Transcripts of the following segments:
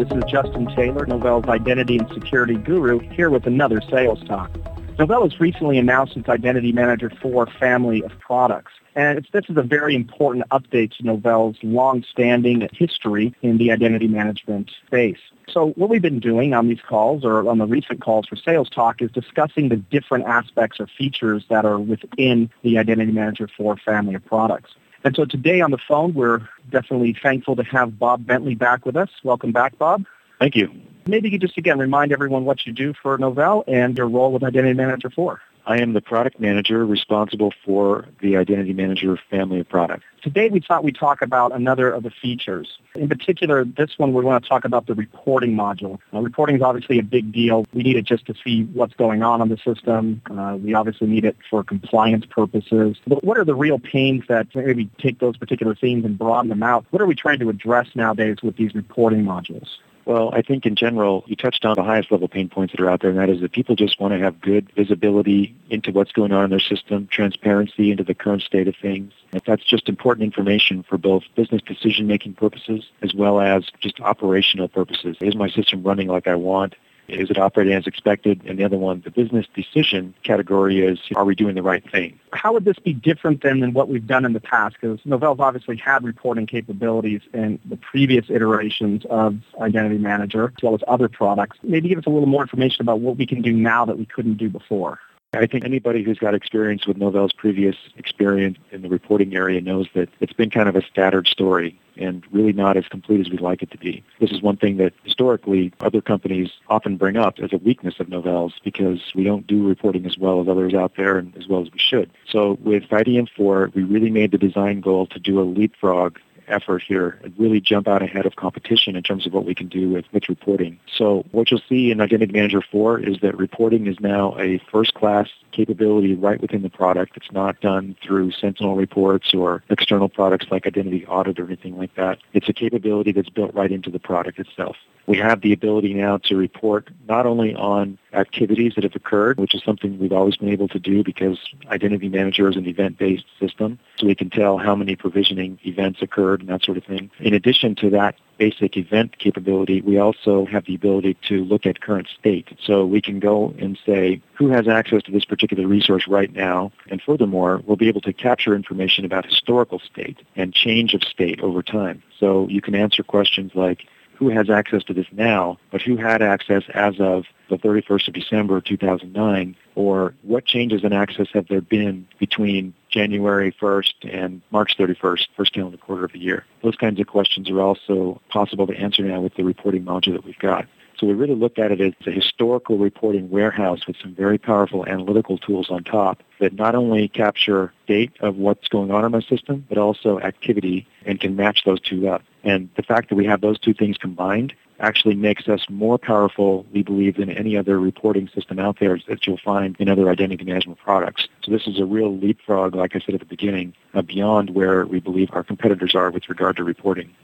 This is Justin Taylor, Novell's identity and security guru, here with another sales talk. Novell has recently announced its Identity Manager 4 family of products. And this is a very important update to Novell's long-standing history in the identity management space. So what we've been doing on these calls or on the recent calls for Sales Talk is discussing the different aspects or features that are within the Identity Manager 4 family of products. And so today on the phone, we're definitely thankful to have Bob Bentley back with us. Welcome back, Bob. Thank you. Maybe you could just again remind everyone what you do for Novell and your role with Identity Manager 4. I am the product manager responsible for the Identity Manager family of products. Today we thought we'd talk about another of the features. In particular, this one we want to talk about the reporting module. Uh, reporting is obviously a big deal. We need it just to see what's going on on the system. Uh, we obviously need it for compliance purposes. But what are the real pains that maybe take those particular themes and broaden them out? What are we trying to address nowadays with these reporting modules? Well, I think in general, you touched on the highest level pain points that are out there, and that is that people just want to have good visibility into what's going on in their system, transparency into the current state of things. And that's just important information for both business decision-making purposes as well as just operational purposes. Is my system running like I want? Is it operating as expected? And the other one, the business decision category is, are we doing the right thing? How would this be different than, than what we've done in the past? Because Novell's obviously had reporting capabilities in the previous iterations of Identity Manager, as well as other products. Maybe give us a little more information about what we can do now that we couldn't do before. I think anybody who's got experience with Novell's previous experience in the reporting area knows that it's been kind of a scattered story and really not as complete as we'd like it to be. This is one thing that historically other companies often bring up as a weakness of Novell's because we don't do reporting as well as others out there and as well as we should. So with IDM4, we really made the design goal to do a leapfrog effort here and really jump out ahead of competition in terms of what we can do with, with reporting. So what you'll see in Identity Manager 4 is that reporting is now a first-class capability right within the product. It's not done through Sentinel reports or external products like Identity Audit or anything like that. It's a capability that's built right into the product itself. We have the ability now to report not only on activities that have occurred, which is something we've always been able to do because Identity Manager is an event-based system, so we can tell how many provisioning events occurred and that sort of thing. In addition to that basic event capability, we also have the ability to look at current state. So we can go and say who has access to this particular resource right now, and furthermore, we'll be able to capture information about historical state and change of state over time. So you can answer questions like, who has access to this now, but who had access as of the 31st of December 2009, or what changes in access have there been between January 1st and March 31st, first calendar quarter of the year? Those kinds of questions are also possible to answer now with the reporting module that we've got. So we really looked at it as a historical reporting warehouse with some very powerful analytical tools on top that not only capture date of what's going on in my system, but also activity and can match those two up. And the fact that we have those two things combined actually makes us more powerful, we believe, than any other reporting system out there that you'll find in other identity management products. So this is a real leapfrog, like I said at the beginning, uh, beyond where we believe our competitors are with regard to reporting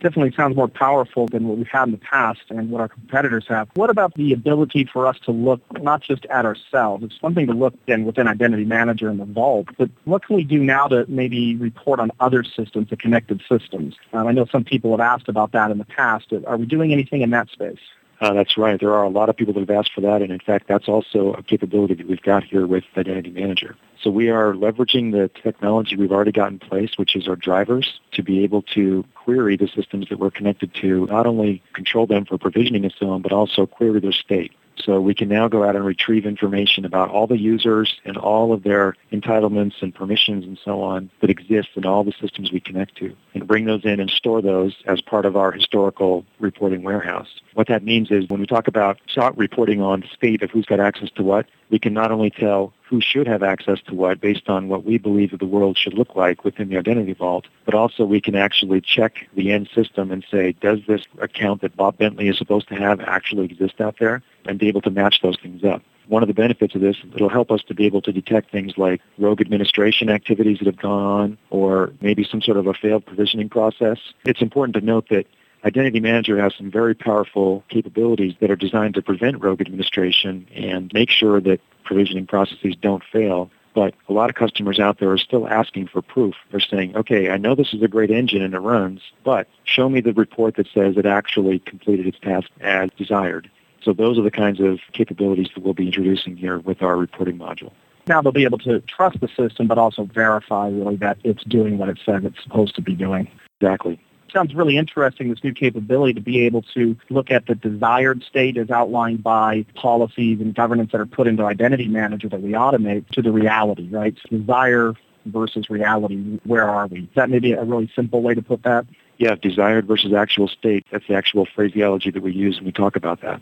definitely sounds more powerful than what we've had in the past and what our competitors have. What about the ability for us to look not just at ourselves? It's one thing to look in within Identity Manager and the Vault, but what can we do now to maybe report on other systems, the connected systems? Um, I know some people have asked about that in the past. Are we doing anything in that space? Uh, that's right. There are a lot of people that have asked for that, and in fact, that's also a capability that we've got here with Identity Manager. So we are leveraging the technology we've already got in place, which is our drivers, to be able to query the systems that we're connected to, not only control them for provisioning and so on, but also query their state. So we can now go out and retrieve information about all the users and all of their entitlements and permissions and so on that exist in all the systems we connect to and bring those in and store those as part of our historical reporting warehouse. What that means is when we talk about reporting on state of who's got access to what, we can not only tell who should have access to what based on what we believe the world should look like within the identity vault, but also we can actually check the end system and say, does this account that Bob Bentley is supposed to have actually exist out there? And be able to match those things up. One of the benefits of this, it'll help us to be able to detect things like rogue administration activities that have gone on or maybe some sort of a failed provisioning process. It's important to note that Identity Manager has some very powerful capabilities that are designed to prevent rogue administration and make sure that provisioning processes don't fail. But a lot of customers out there are still asking for proof. They're saying, okay, I know this is a great engine and it runs, but show me the report that says it actually completed its task as desired. So those are the kinds of capabilities that we'll be introducing here with our reporting module. Now they'll be able to trust the system, but also verify really that it's doing what it said it's supposed to be doing. Exactly sounds really interesting, this new capability to be able to look at the desired state as outlined by policies and governance that are put into Identity Manager that we automate to the reality, right? Desire versus reality, where are we? Is that maybe a really simple way to put that? Yeah, desired versus actual state. That's the actual phraseology that we use when we talk about that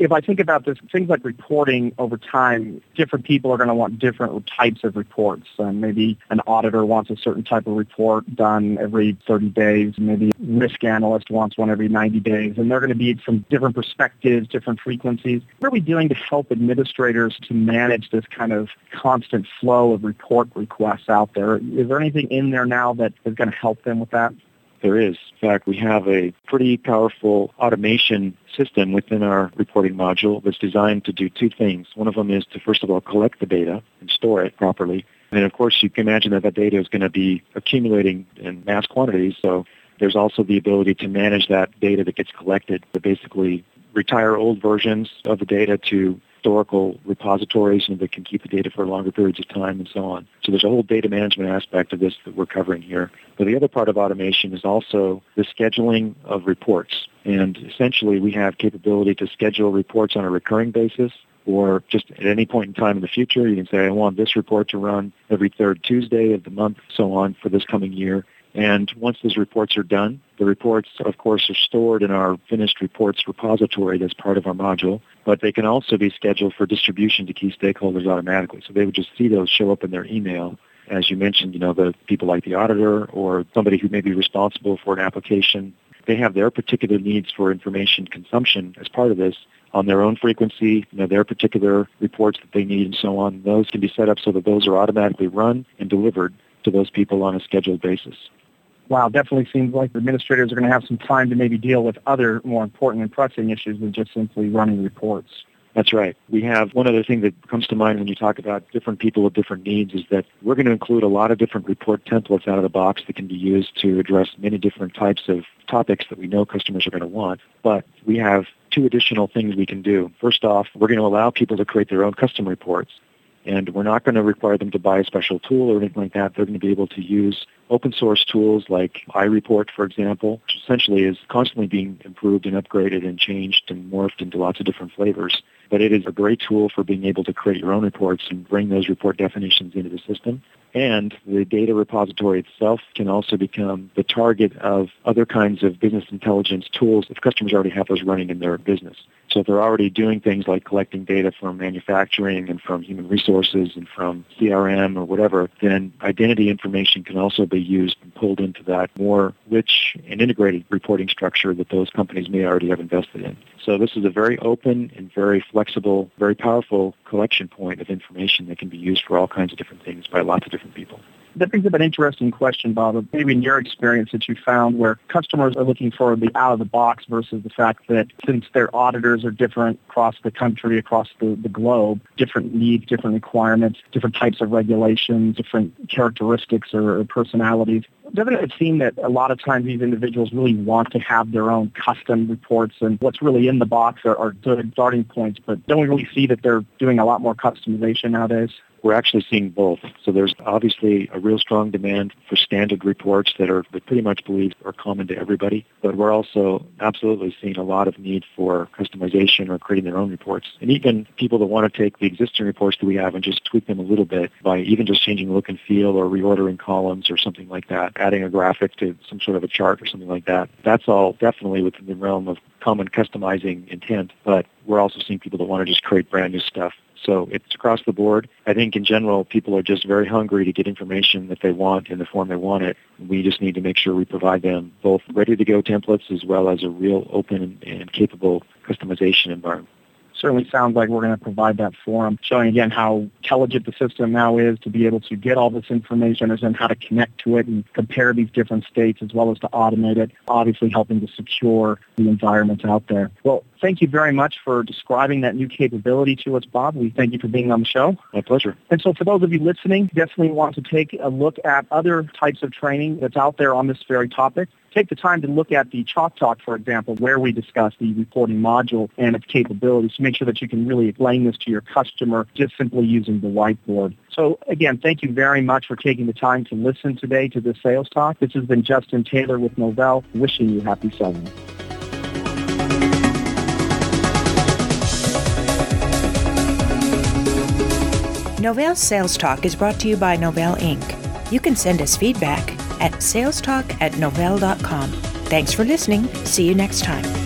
if I think about this, things like reporting over time, different people are going to want different types of reports. Uh, maybe an auditor wants a certain type of report done every 30 days. Maybe a risk analyst wants one every 90 days. And they're going to be from different perspectives, different frequencies. What are we doing to help administrators to manage this kind of constant flow of report requests out there? Is there anything in there now that is going to help them with that? There is. In fact, we have a pretty powerful automation system within our reporting module that's designed to do two things. One of them is to, first of all, collect the data and store it properly. And of course, you can imagine that that data is going to be accumulating in mass quantities. So there's also the ability to manage that data that gets collected, to basically retire old versions of the data to historical repositories and that can keep the data for longer periods of time and so on. So there's a whole data management aspect of this that we're covering here. But the other part of automation is also the scheduling of reports. And essentially we have capability to schedule reports on a recurring basis or just at any point in time in the future. You can say, I want this report to run every third Tuesday of the month, so on for this coming year. And once those reports are done, the reports, of course, are stored in our finished reports repository that's part of our module, but they can also be scheduled for distribution to key stakeholders automatically. So they would just see those show up in their email. As you mentioned, you know, the people like the auditor or somebody who may be responsible for an application, they have their particular needs for information consumption as part of this on their own frequency, you know, their particular reports that they need and so on. Those can be set up so that those are automatically run and delivered to those people on a scheduled basis wow, definitely seems like administrators are going to have some time to maybe deal with other more important and pressing issues than just simply running reports. That's right. We have one other thing that comes to mind when you talk about different people with different needs is that we're going to include a lot of different report templates out of the box that can be used to address many different types of topics that we know customers are going to want. But we have two additional things we can do. First off, we're going to allow people to create their own custom reports. And we're not going to require them to buy a special tool or anything like that. They're going to be able to use open source tools like iReport, for example, which essentially is constantly being improved and upgraded and changed and morphed into lots of different flavors. But it is a great tool for being able to create your own reports and bring those report definitions into the system. And the data repository itself can also become the target of other kinds of business intelligence tools if customers already have those running in their business. So they're already doing things like collecting data from manufacturing and from human resources and from CRM or whatever, then identity information can also be used and pulled into that more rich and integrated reporting structure that those companies may already have invested in. So this is a very open and very flexible, very powerful collection point of information that can be used for all kinds of different things by lots of different people. That brings up an interesting question, Bob. Maybe in your experience that you found where customers are looking for the out of the box versus the fact that since their auditors are different across the country, across the, the globe, different needs, different requirements, different types of regulations, different characteristics or, or personalities. Doesn't it seem that a lot of times these individuals really want to have their own custom reports and what's really in the box are, are good starting points, but don't we really see that they're doing a lot more customization nowadays? We're actually seeing both. So there's obviously a real strong demand for standard reports that are that pretty much believed are common to everybody. But we're also absolutely seeing a lot of need for customization or creating their own reports. And even people that want to take the existing reports that we have and just tweak them a little bit by even just changing look and feel or reordering columns or something like that, adding a graphic to some sort of a chart or something like that. That's all definitely within the realm of common customizing intent. But we're also seeing people that want to just create brand new stuff so it's across the board. I think in general, people are just very hungry to get information that they want in the form they want it. We just need to make sure we provide them both ready-to-go templates as well as a real open and capable customization environment. certainly sounds like we're going to provide that forum, showing again how intelligent the system now is to be able to get all this information and then how to connect to it and compare these different states as well as to automate it, obviously helping to secure the environment out there. Well, thank you very much for describing that new capability to us, Bob. We thank you for being on the show. My pleasure. And so for those of you listening, definitely want to take a look at other types of training that's out there on this very topic take the time to look at the Chalk Talk, for example, where we discuss the reporting module and its capabilities to make sure that you can really explain this to your customer just simply using the whiteboard. So again, thank you very much for taking the time to listen today to this sales talk. This has been Justin Taylor with Novell, wishing you happy selling. Novell Sales Talk is brought to you by Novell Inc. You can send us feedback at salestalk at novell.com. Thanks for listening. See you next time.